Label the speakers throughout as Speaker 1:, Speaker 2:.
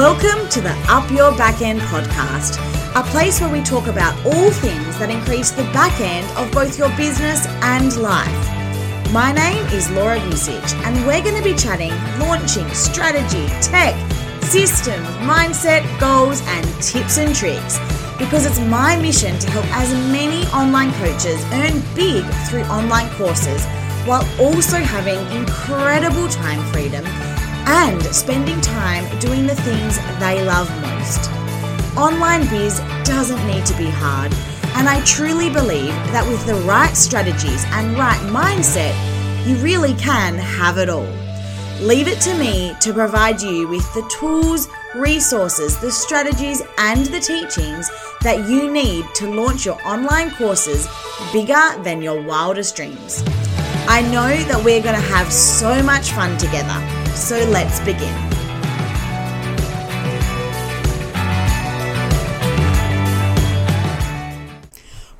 Speaker 1: Welcome to the Up Your Backend podcast, a place where we talk about all things that increase the back end of both your business and life. My name is Laura Vucic, and we're going to be chatting launching, strategy, tech, systems, mindset, goals, and tips and tricks because it's my mission to help as many online coaches earn big through online courses while also having incredible time freedom and spending time doing the things they love most. Online biz doesn't need to be hard, and I truly believe that with the right strategies and right mindset, you really can have it all. Leave it to me to provide you with the tools, resources, the strategies, and the teachings that you need to launch your online courses bigger than your wildest dreams. I know that we're going to have so much fun together, so let's begin.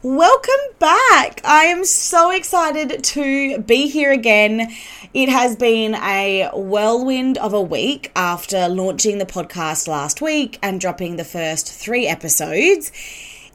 Speaker 1: Welcome back. I am so excited to be here again. It has been a whirlwind of a week after launching the podcast last week and dropping the first three episodes.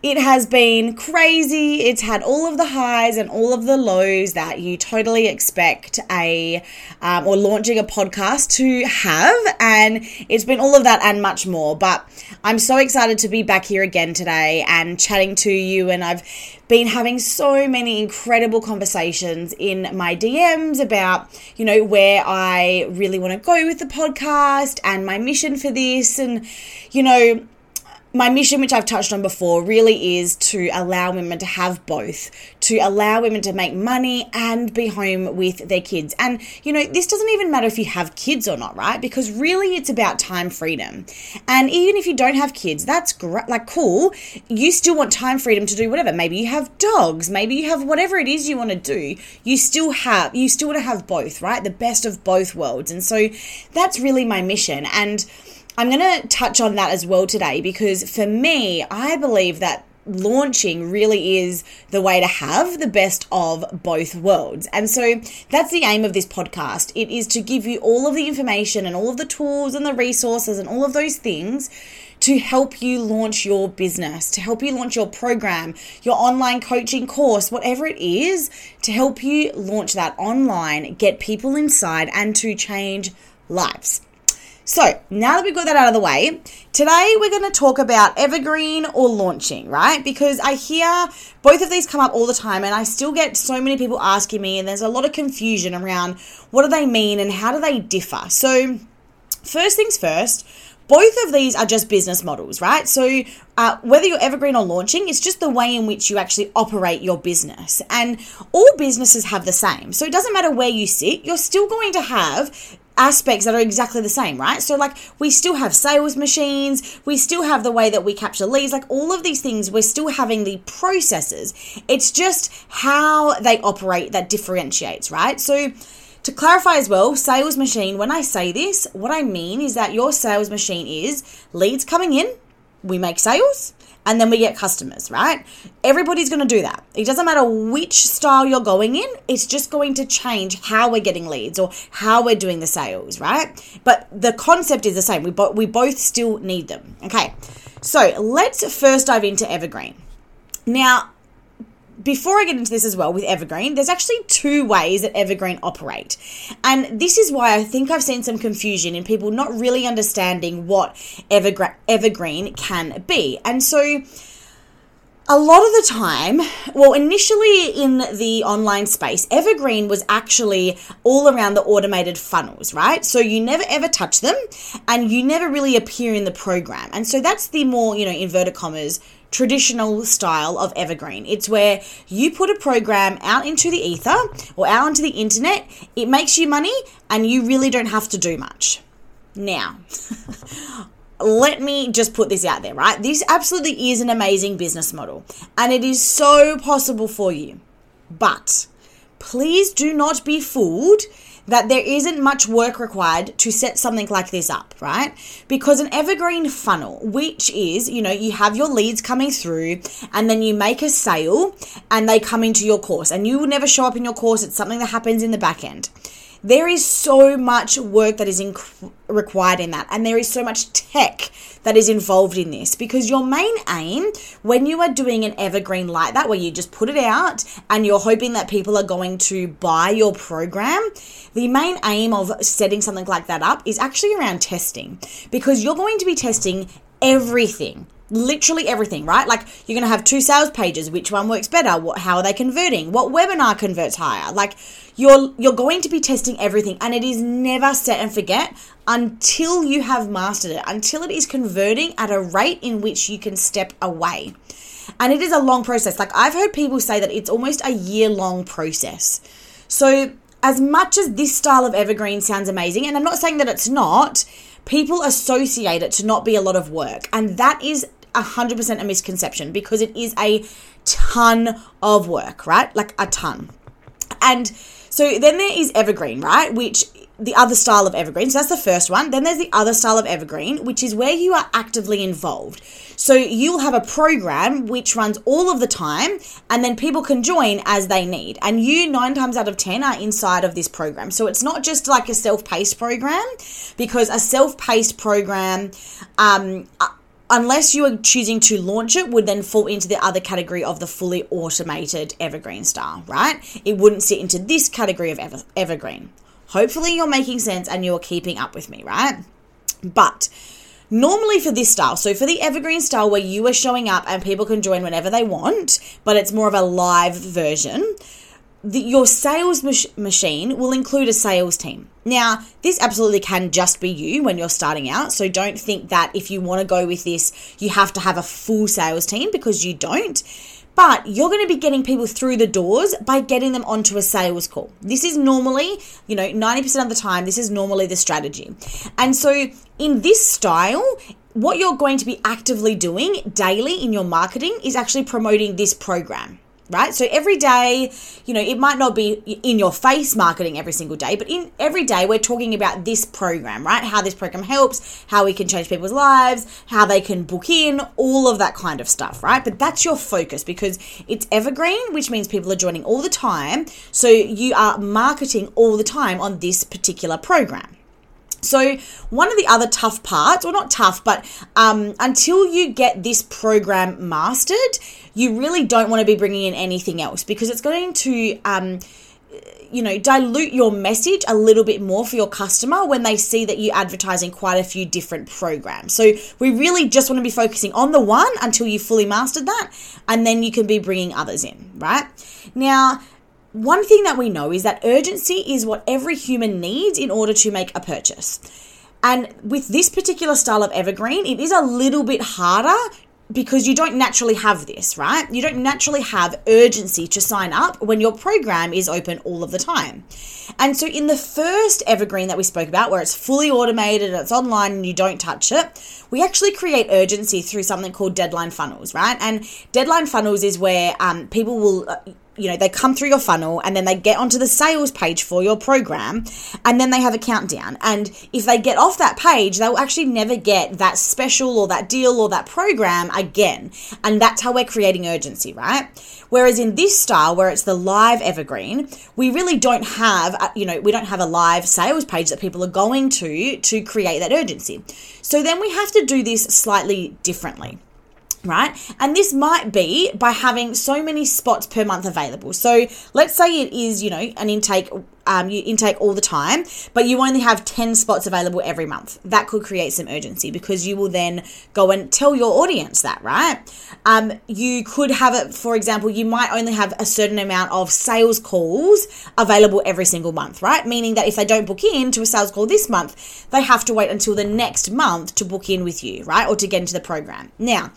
Speaker 1: It has been crazy. It's had all of the highs and all of the lows that you totally expect a um, or launching a podcast to have, and it's been all of that and much more. But I'm so excited to be back here again today and chatting to you. And I've been having so many incredible conversations in my DMs about, you know, where I really want to go with the podcast and my mission for this, and you know my mission, which I've touched on before, really is to allow women to have both, to allow women to make money and be home with their kids. And, you know, this doesn't even matter if you have kids or not, right? Because really it's about time freedom. And even if you don't have kids, that's great, like cool. You still want time freedom to do whatever. Maybe you have dogs, maybe you have whatever it is you want to do. You still have, you still want to have both, right? The best of both worlds. And so that's really my mission. And, I'm going to touch on that as well today because for me, I believe that launching really is the way to have the best of both worlds. And so that's the aim of this podcast. It is to give you all of the information and all of the tools and the resources and all of those things to help you launch your business, to help you launch your program, your online coaching course, whatever it is, to help you launch that online, get people inside and to change lives. So, now that we've got that out of the way, today we're going to talk about evergreen or launching, right? Because I hear both of these come up all the time, and I still get so many people asking me, and there's a lot of confusion around what do they mean and how do they differ. So, first things first, both of these are just business models, right? So, uh, whether you're evergreen or launching, it's just the way in which you actually operate your business. And all businesses have the same. So, it doesn't matter where you sit, you're still going to have aspects that are exactly the same, right? So, like, we still have sales machines, we still have the way that we capture leads, like, all of these things, we're still having the processes. It's just how they operate that differentiates, right? So, to clarify as well, sales machine, when I say this, what I mean is that your sales machine is leads coming in, we make sales, and then we get customers, right? Everybody's going to do that. It doesn't matter which style you're going in, it's just going to change how we're getting leads or how we're doing the sales, right? But the concept is the same. We, bo- we both still need them. Okay, so let's first dive into Evergreen. Now, before I get into this as well with Evergreen, there's actually two ways that Evergreen operate. And this is why I think I've seen some confusion in people not really understanding what Evergreen can be. And so a lot of the time, well, initially in the online space, Evergreen was actually all around the automated funnels, right? So you never ever touch them and you never really appear in the program. And so that's the more, you know, inverted commas, traditional style of evergreen. It's where you put a program out into the ether or out onto the internet, it makes you money, and you really don't have to do much. Now, let me just put this out there, right? This absolutely is an amazing business model, and it is so possible for you. But please do not be fooled that there isn't much work required to set something like this up, right? Because an evergreen funnel, which is, you know, you have your leads coming through and then you make a sale and they come into your course and you will never show up in your course. It's something that happens in the back end. There is so much work that is inc- required in that, and there is so much tech that is involved in this because your main aim when you are doing an evergreen like that, where you just put it out and you're hoping that people are going to buy your program, the main aim of setting something like that up is actually around testing because you're going to be testing everything literally everything, right? Like you're going to have two sales pages, which one works better, what how are they converting? What webinar converts higher? Like you're you're going to be testing everything and it is never set and forget until you have mastered it, until it is converting at a rate in which you can step away. And it is a long process. Like I've heard people say that it's almost a year long process. So, as much as this style of evergreen sounds amazing, and I'm not saying that it's not, people associate it to not be a lot of work. And that is 100% a misconception because it is a ton of work, right? Like a ton. And so then there is evergreen, right? Which the other style of evergreen. So that's the first one. Then there's the other style of evergreen, which is where you are actively involved. So you'll have a program which runs all of the time, and then people can join as they need. And you, nine times out of 10, are inside of this program. So it's not just like a self paced program, because a self paced program, um, unless you are choosing to launch it, would then fall into the other category of the fully automated evergreen style, right? It wouldn't sit into this category of ever, evergreen. Hopefully, you're making sense and you're keeping up with me, right? But normally for this style, so for the evergreen style where you are showing up and people can join whenever they want, but it's more of a live version the, your sales mach- machine will include a sales team. Now, this absolutely can just be you when you're starting out. So don't think that if you want to go with this, you have to have a full sales team because you don't. But you're going to be getting people through the doors by getting them onto a sales call. This is normally, you know, 90% of the time, this is normally the strategy. And so in this style, what you're going to be actively doing daily in your marketing is actually promoting this program right? So every day, you know, it might not be in your face marketing every single day, but in every day we're talking about this program, right? How this program helps, how we can change people's lives, how they can book in, all of that kind of stuff, right? But that's your focus because it's evergreen, which means people are joining all the time. So you are marketing all the time on this particular program. So, one of the other tough parts, well, not tough, but um, until you get this program mastered, you really don't want to be bringing in anything else because it's going to. Um, you know, dilute your message a little bit more for your customer when they see that you're advertising quite a few different programs. So, we really just want to be focusing on the one until you fully mastered that, and then you can be bringing others in, right? Now, one thing that we know is that urgency is what every human needs in order to make a purchase. And with this particular style of evergreen, it is a little bit harder because you don't naturally have this, right? You don't naturally have urgency to sign up when your program is open all of the time. And so, in the first evergreen that we spoke about, where it's fully automated and it's online and you don't touch it, we actually create urgency through something called deadline funnels, right? And deadline funnels is where um, people will. You know, they come through your funnel and then they get onto the sales page for your program and then they have a countdown. And if they get off that page, they'll actually never get that special or that deal or that program again. And that's how we're creating urgency, right? Whereas in this style, where it's the live evergreen, we really don't have, you know, we don't have a live sales page that people are going to to create that urgency. So then we have to do this slightly differently right? And this might be by having so many spots per month available. So let's say it is, you know, an intake, um, you intake all the time, but you only have 10 spots available every month. That could create some urgency because you will then go and tell your audience that, right? Um, you could have it, for example, you might only have a certain amount of sales calls available every single month, right? Meaning that if they don't book in to a sales call this month, they have to wait until the next month to book in with you, right? Or to get into the program. Now,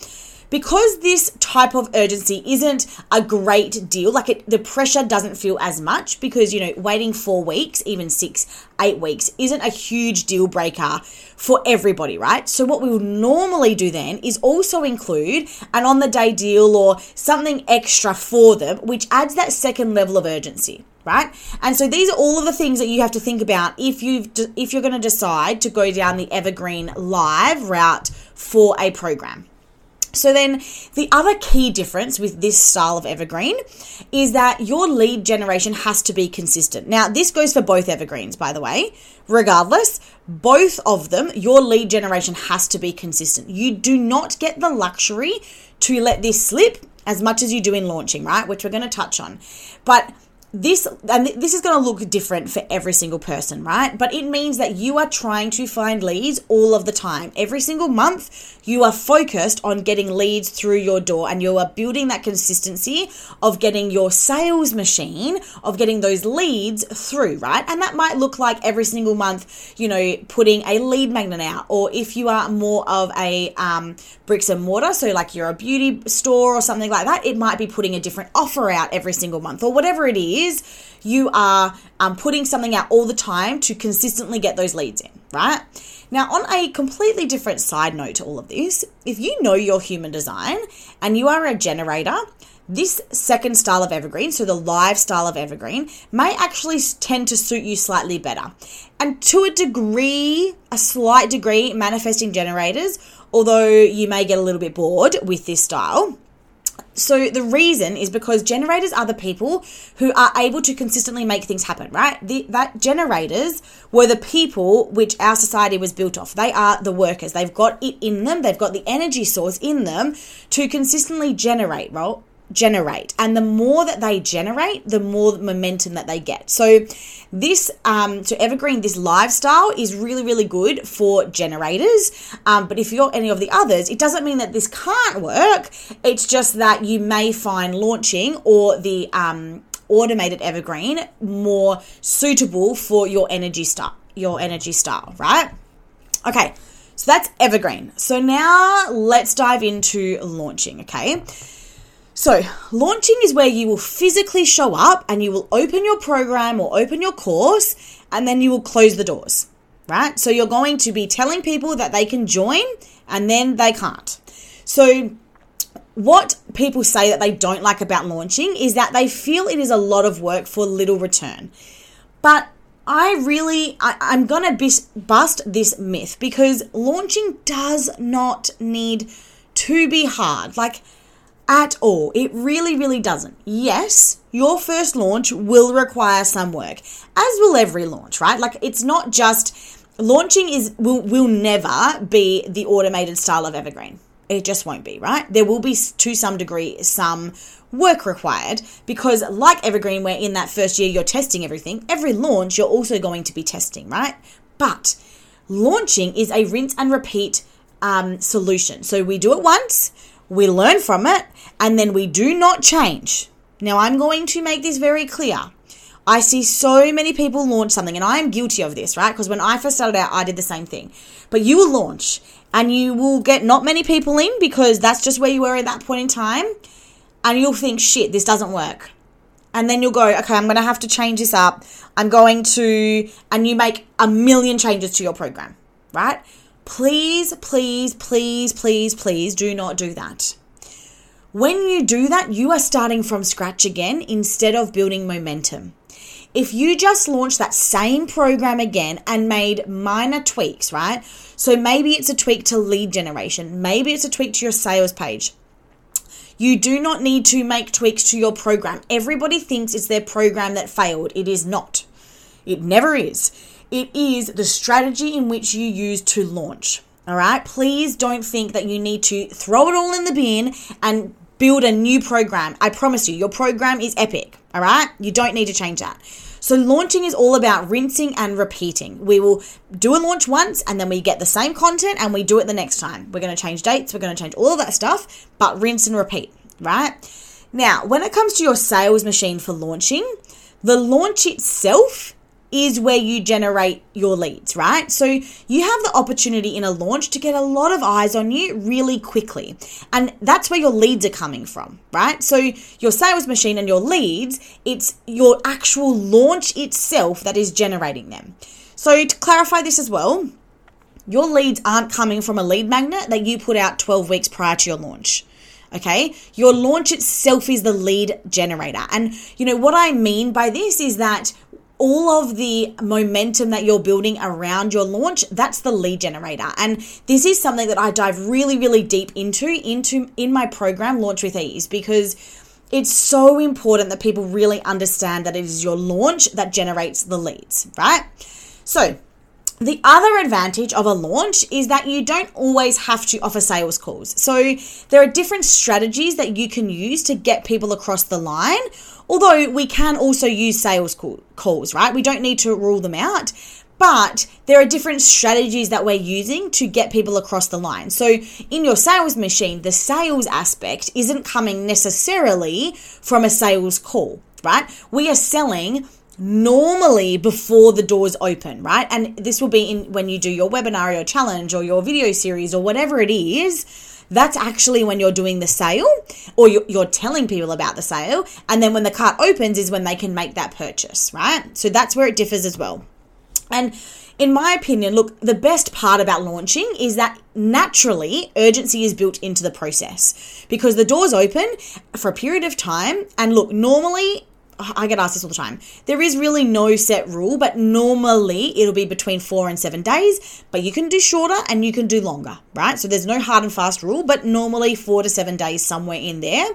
Speaker 1: because this type of urgency isn't a great deal, like it, the pressure doesn't feel as much because, you know, waiting four weeks, even six, eight weeks, isn't a huge deal breaker for everybody, right? So, what we would normally do then is also include an on the day deal or something extra for them, which adds that second level of urgency right? And so these are all of the things that you have to think about if you if you're going to decide to go down the evergreen live route for a program. So then the other key difference with this style of evergreen is that your lead generation has to be consistent. Now, this goes for both evergreens, by the way. Regardless, both of them, your lead generation has to be consistent. You do not get the luxury to let this slip as much as you do in launching, right? Which we're going to touch on. But this and this is going to look different for every single person right? But it means that you are trying to find leads all of the time. Every single month you are focused on getting leads through your door and you are building that consistency of getting your sales machine of getting those leads through right? And that might look like every single month you know putting a lead magnet out or if you are more of a um, bricks and mortar so like you're a beauty store or something like that it might be putting a different offer out every single month or whatever it is is you are um, putting something out all the time to consistently get those leads in, right? Now, on a completely different side note to all of this, if you know your human design and you are a generator, this second style of evergreen, so the live style of evergreen, may actually tend to suit you slightly better. And to a degree, a slight degree, manifesting generators, although you may get a little bit bored with this style so the reason is because generators are the people who are able to consistently make things happen, right? The, that generators were the people which our society was built off. They are the workers. They've got it in them. They've got the energy source in them to consistently generate, right? Generate. And the more that they generate the more momentum that they get. So this um to evergreen this lifestyle is really really good for generators. Um, but if you're any of the others it doesn't mean that this can't work. It's just that you may find launching or the um automated evergreen more suitable for your energy style your energy style right? Okay so that's evergreen. So now let's dive into launching okay so, launching is where you will physically show up and you will open your program or open your course and then you will close the doors, right? So, you're going to be telling people that they can join and then they can't. So, what people say that they don't like about launching is that they feel it is a lot of work for little return. But I really, I, am gonna bust this myth because launching does not need to be hard. Like, at all. It really, really doesn't. Yes, your first launch will require some work, as will every launch, right? Like it's not just launching is will will never be the automated style of evergreen. It just won't be, right? There will be to some degree some work required because like evergreen where in that first year you're testing everything, every launch you're also going to be testing, right? But launching is a rinse and repeat um, solution. So we do it once, we learn from it, and then we do not change. Now, I'm going to make this very clear. I see so many people launch something, and I am guilty of this, right? Because when I first started out, I did the same thing. But you will launch, and you will get not many people in because that's just where you were at that point in time. And you'll think, shit, this doesn't work. And then you'll go, okay, I'm going to have to change this up. I'm going to, and you make a million changes to your program, right? Please, please, please, please, please do not do that. When you do that, you are starting from scratch again instead of building momentum. If you just launched that same program again and made minor tweaks, right? So maybe it's a tweak to lead generation, maybe it's a tweak to your sales page. You do not need to make tweaks to your program. Everybody thinks it's their program that failed. It is not. It never is. It is the strategy in which you use to launch. All right. Please don't think that you need to throw it all in the bin and build a new program. I promise you, your program is epic. All right. You don't need to change that. So, launching is all about rinsing and repeating. We will do a launch once and then we get the same content and we do it the next time. We're going to change dates, we're going to change all of that stuff, but rinse and repeat, right? Now, when it comes to your sales machine for launching, the launch itself is where you generate your leads, right? So you have the opportunity in a launch to get a lot of eyes on you really quickly. And that's where your leads are coming from, right? So your sales machine and your leads, it's your actual launch itself that is generating them. So to clarify this as well, your leads aren't coming from a lead magnet that you put out 12 weeks prior to your launch. Okay, your launch itself is the lead generator. And you know what I mean by this is that all of the momentum that you're building around your launch that's the lead generator. And this is something that i dive really really deep into into in my program launch with ease because it's so important that people really understand that it is your launch that generates the leads right? So the other advantage of a launch is that you don't always have to offer sales calls. So there are different strategies that you can use to get people across the line. Although we can also use sales call, calls, right? We don't need to rule them out. But there are different strategies that we're using to get people across the line. So, in your sales machine, the sales aspect isn't coming necessarily from a sales call, right? We are selling normally before the doors open, right? And this will be in when you do your webinar or challenge or your video series or whatever it is. That's actually when you're doing the sale or you're, telling people about the sale. And then when the cart opens is when they can make that purchase, right? So that's where it differs as well. And in my opinion, look, the best part about launching is that naturally urgency is built into the process because the doors open for a period of time. And look, normally I get asked this all the time. There is really no set rule, but normally it'll be between four and seven days, but you can do shorter and you can do longer, right? So there's no hard and fast rule, but normally four to seven days somewhere in there.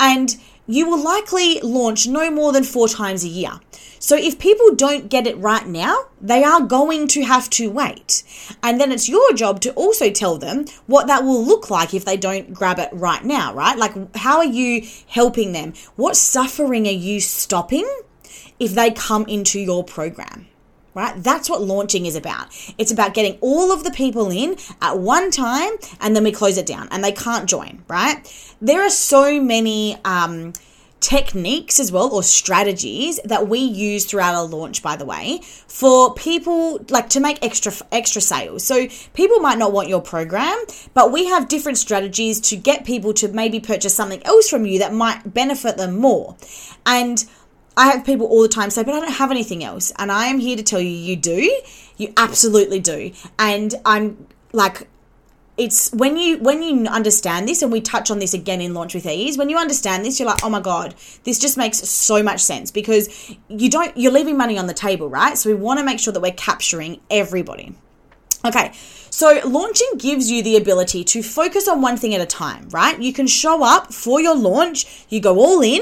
Speaker 1: And you will likely launch no more than four times a year. So if people don't get it right now, they are going to have to wait. And then it's your job to also tell them what that will look like if they don't grab it right now, right? Like, how are you helping them? What suffering are you stopping if they come into your program? right? That's what launching is about. It's about getting all of the people in at one time and then we close it down and they can't join, right? There are so many um, techniques as well or strategies that we use throughout our launch by the way for people like to make extra extra sales so people might not want your program but we have different strategies to get people to maybe purchase something else from you that might benefit them more and I have people all the time say, but I don't have anything else. And I am here to tell you, you do. You absolutely do. And I'm like, it's when you when you understand this and we touch on this again in launch with ease when you understand this you're like oh my god this just makes so much sense because you don't you're leaving money on the table right? So we want to make sure that we're capturing everybody. Okay so launching gives you the ability to focus on one thing at a time right? You can show up for your launch you go all in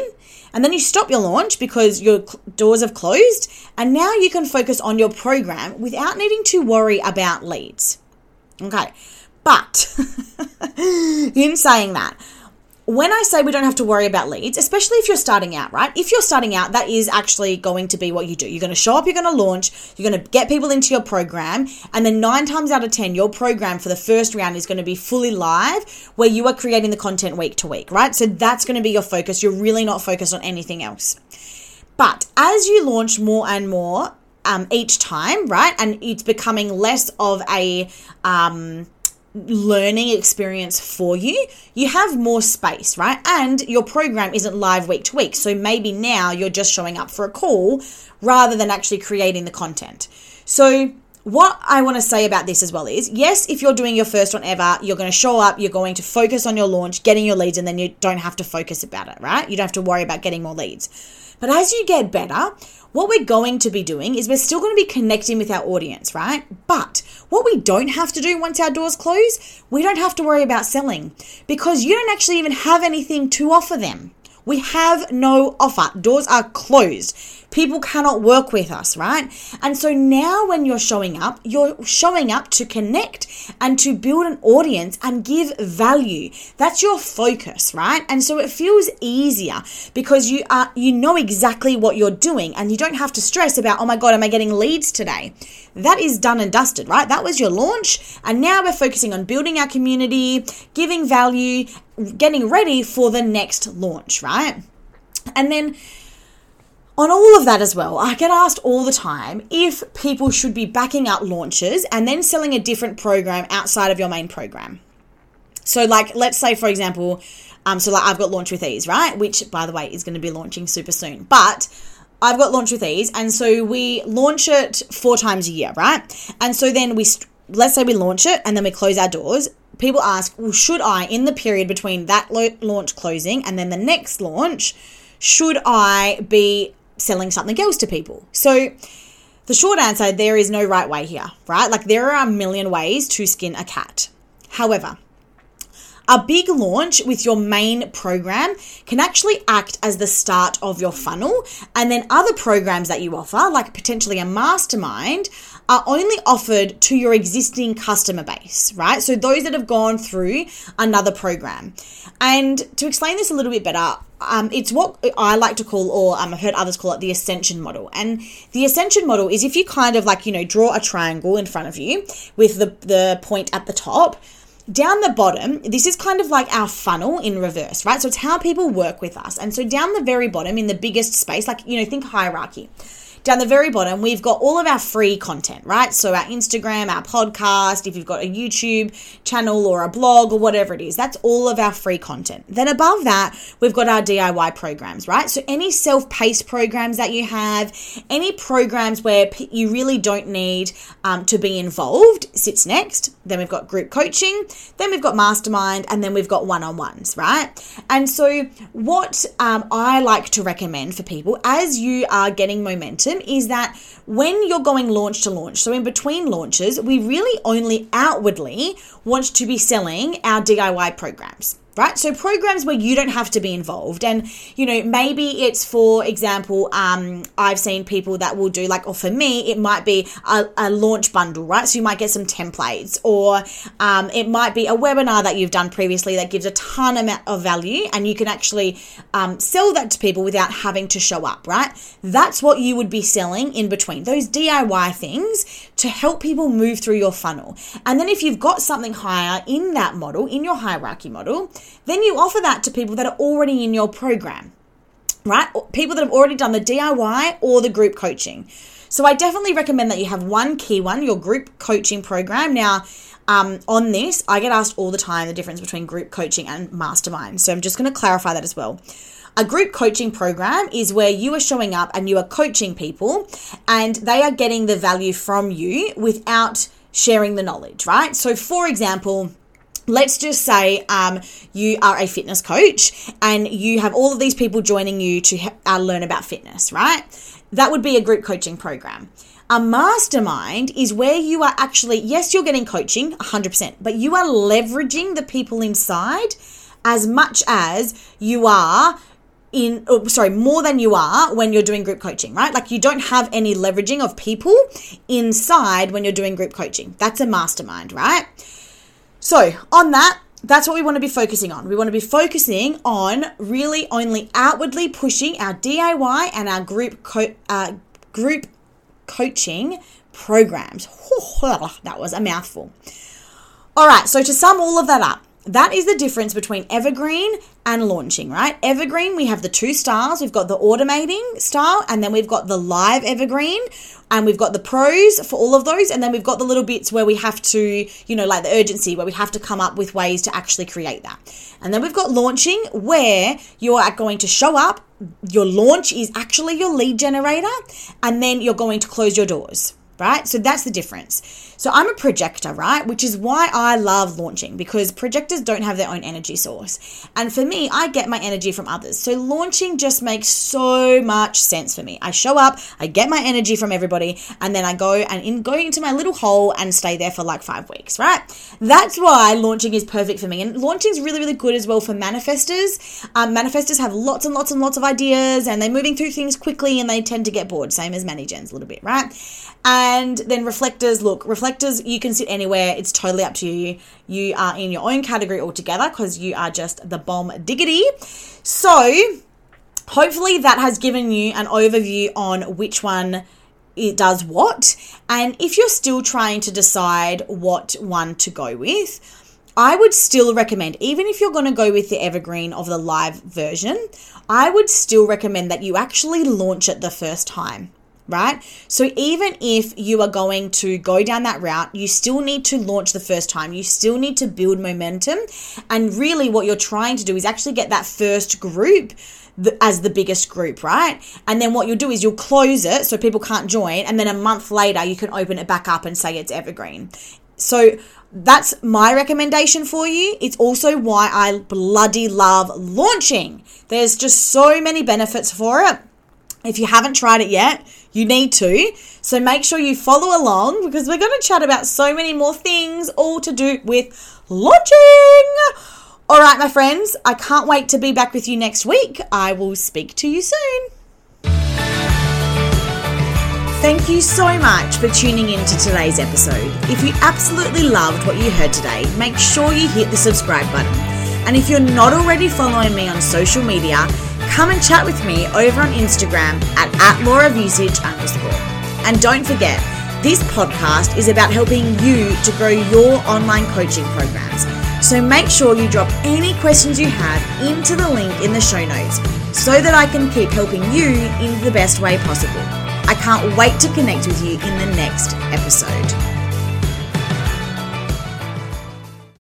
Speaker 1: and then you stop your launch because your doors have closed and now you can focus on your program without needing to worry about leads. Okay but in saying that, when I say we don't have to worry about leads, especially if you're starting out, right? If you're starting out, that is actually going to be what you do. You're going to show up, you're going to launch, you're going to get people into your program, and then nine times out of 10, your program for the first round is going to be fully live where you are creating the content week to week, right? So that's going to be your focus. You're really not focused on anything else. But as you launch more and more um, each time, right? And it's becoming less of a, um, learning experience for you, you have more space, right? And your program isn't live week to week. So maybe now you're just showing up for a call rather than actually creating the content. So, what I want to say about this as well is yes, if you're doing your first one ever, you're going to show up, you're going to focus on your launch, getting your leads, and then you don't have to focus about it, right? You don't have to worry about getting more leads. But as you get better, what we're going to be doing is we're still going to be connecting with our audience, right? But what we don't have to do once our doors close, we don't have to worry about selling because you don't actually even have anything to offer them. We have no offer. Doors are closed people cannot work with us, right? And so now when you're showing up, you're showing up to connect and to build an audience and give value. That's your focus, right? And so it feels easier because you are you know exactly what you're doing and you don't have to stress about, "Oh my god, am I getting leads today?" That is done and dusted, right? That was your launch, and now we're focusing on building our community, giving value, getting ready for the next launch, right? And then on all of that as well, I get asked all the time if people should be backing up launches and then selling a different program outside of your main program. So, like, let's say, for example, um, so like I've got Launch with Ease, right? Which, by the way, is going to be launching super soon. But I've got Launch with Ease, and so we launch it four times a year, right? And so then we, let's say we launch it and then we close our doors. People ask, well, should I, in the period between that launch closing and then the next launch, should I be selling something else to people. So, the short answer there is no right way here, right? Like, there are a million ways to skin a cat. However, a big launch with your main program can actually act as the start of your funnel, and then other programs that you offer, like potentially a mastermind, are only offered to your existing customer base, right? So those that have gone through another program. And to explain this a little bit better, um, it's what I like to call, or um, I've heard others call it, the ascension model. And the ascension model is if you kind of like, you know, draw a triangle in front of you with the, the point at the top down the bottom, this is kind of like our funnel in reverse, right? So it's how people work with us. And so down the very bottom, in the biggest space, like, you know, think hierarchy down the very bottom, we've got all of our free content, right? So our Instagram, our podcast, if you've got a YouTube channel or a blog or whatever it is, that's all of our free content. Then above that, we've got our DIY programs, right? So any self paced programs that you have, any programs where you really don't need um, to be involved sits next. Then we've got group coaching, then we've got mastermind, and then we've got one on ones, right? And so, what um, I like to recommend for people as you are getting momentum is that when you're going launch to launch, so in between launches, we really only outwardly want to be selling our DIY programs right? So programs where you don't have to be involved, and you know maybe it's for example, um, I've seen people that will do like, or for me, it might be a, a launch bundle, right? So you might get some templates, or um, it might be a webinar that you've done previously that gives a ton amount of value, and you can actually um, sell that to people without having to show up, right? That's what you would be selling in between those DIY things to help people move through your funnel, and then if you've got something higher in that model, in your hierarchy model then you offer that to people that are already in your program, right? People that have already done the DIY or the group coaching. So I definitely recommend that you have one key one, your group coaching program. Now, um, on this, I get asked all the time the difference between group coaching and mastermind. So I'm just going to clarify that as well. A group coaching program is where you are showing up and you are coaching people and they are getting the value from you without sharing the knowledge, right? So, for example, let's just say um, you are a fitness coach and you have all of these people joining you to uh, learn about fitness, right? That would be a group coaching program. A mastermind is where you are actually, yes, you're getting coaching 100%, but you are leveraging the people inside as much as you are in oh, sorry more than you are when you're doing group coaching right like you don't have any leveraging of people inside when you're doing group coaching that's a mastermind right so, on that, that's what we want to be focusing on. We want to be focusing on really only outwardly pushing our DIY and our group co- uh, group coaching programs. that was a mouthful. All right, so to sum all of that up, that is the difference between evergreen and launching, right? Evergreen, we have the two styles. We've got the automating style, and then we've got the live evergreen, and we've got the pros for all of those, and then we've got the little bits where we have to, you know, like the urgency, where we have to come up with ways to actually create that. And then we've got launching, where you are going to show up, your launch is actually your lead generator, and then you're going to close your doors right? So that's the difference. So I'm a projector, right? Which is why I love launching because projectors don't have their own energy source. And for me, I get my energy from others. So launching just makes so much sense for me. I show up, I get my energy from everybody, and then I go and in, go into my little hole and stay there for like five weeks, right? That's why launching is perfect for me. And launching is really, really good as well for manifestors. Um, manifestors have lots and lots and lots of ideas and they're moving through things quickly and they tend to get bored, same as many gens a little bit, right? And then reflectors, look, reflectors, you can sit anywhere. It's totally up to you. You are in your own category altogether because you are just the bomb diggity. So, hopefully, that has given you an overview on which one it does what. And if you're still trying to decide what one to go with, I would still recommend, even if you're going to go with the evergreen of the live version, I would still recommend that you actually launch it the first time right? So even if you are going to go down that route, you still need to launch the first time. You still need to build momentum. And really, what you're trying to do is actually get that first group as the biggest group, right? And then what you'll do is you'll close it so people can't join. And then a month later, you can open it back up and say it's evergreen. So that's my recommendation for you. It's also why I bloody love launching. There's just so many benefits for it. If you haven't tried it yet, you need to. So make sure you follow along because we're going to chat about so many more things, all to do with launching. All right, my friends, I can't wait to be back with you next week. I will speak to you soon. Thank you so much for tuning in to today's episode. If you absolutely loved what you heard today, make sure you hit the subscribe button. And if you're not already following me on social media, come and chat with me over on Instagram at, at Laura Vucic underscore. And don't forget, this podcast is about helping you to grow your online coaching programs. So make sure you drop any questions you have into the link in the show notes so that I can keep helping you in the best way possible. I can't wait to connect with you in the next episode.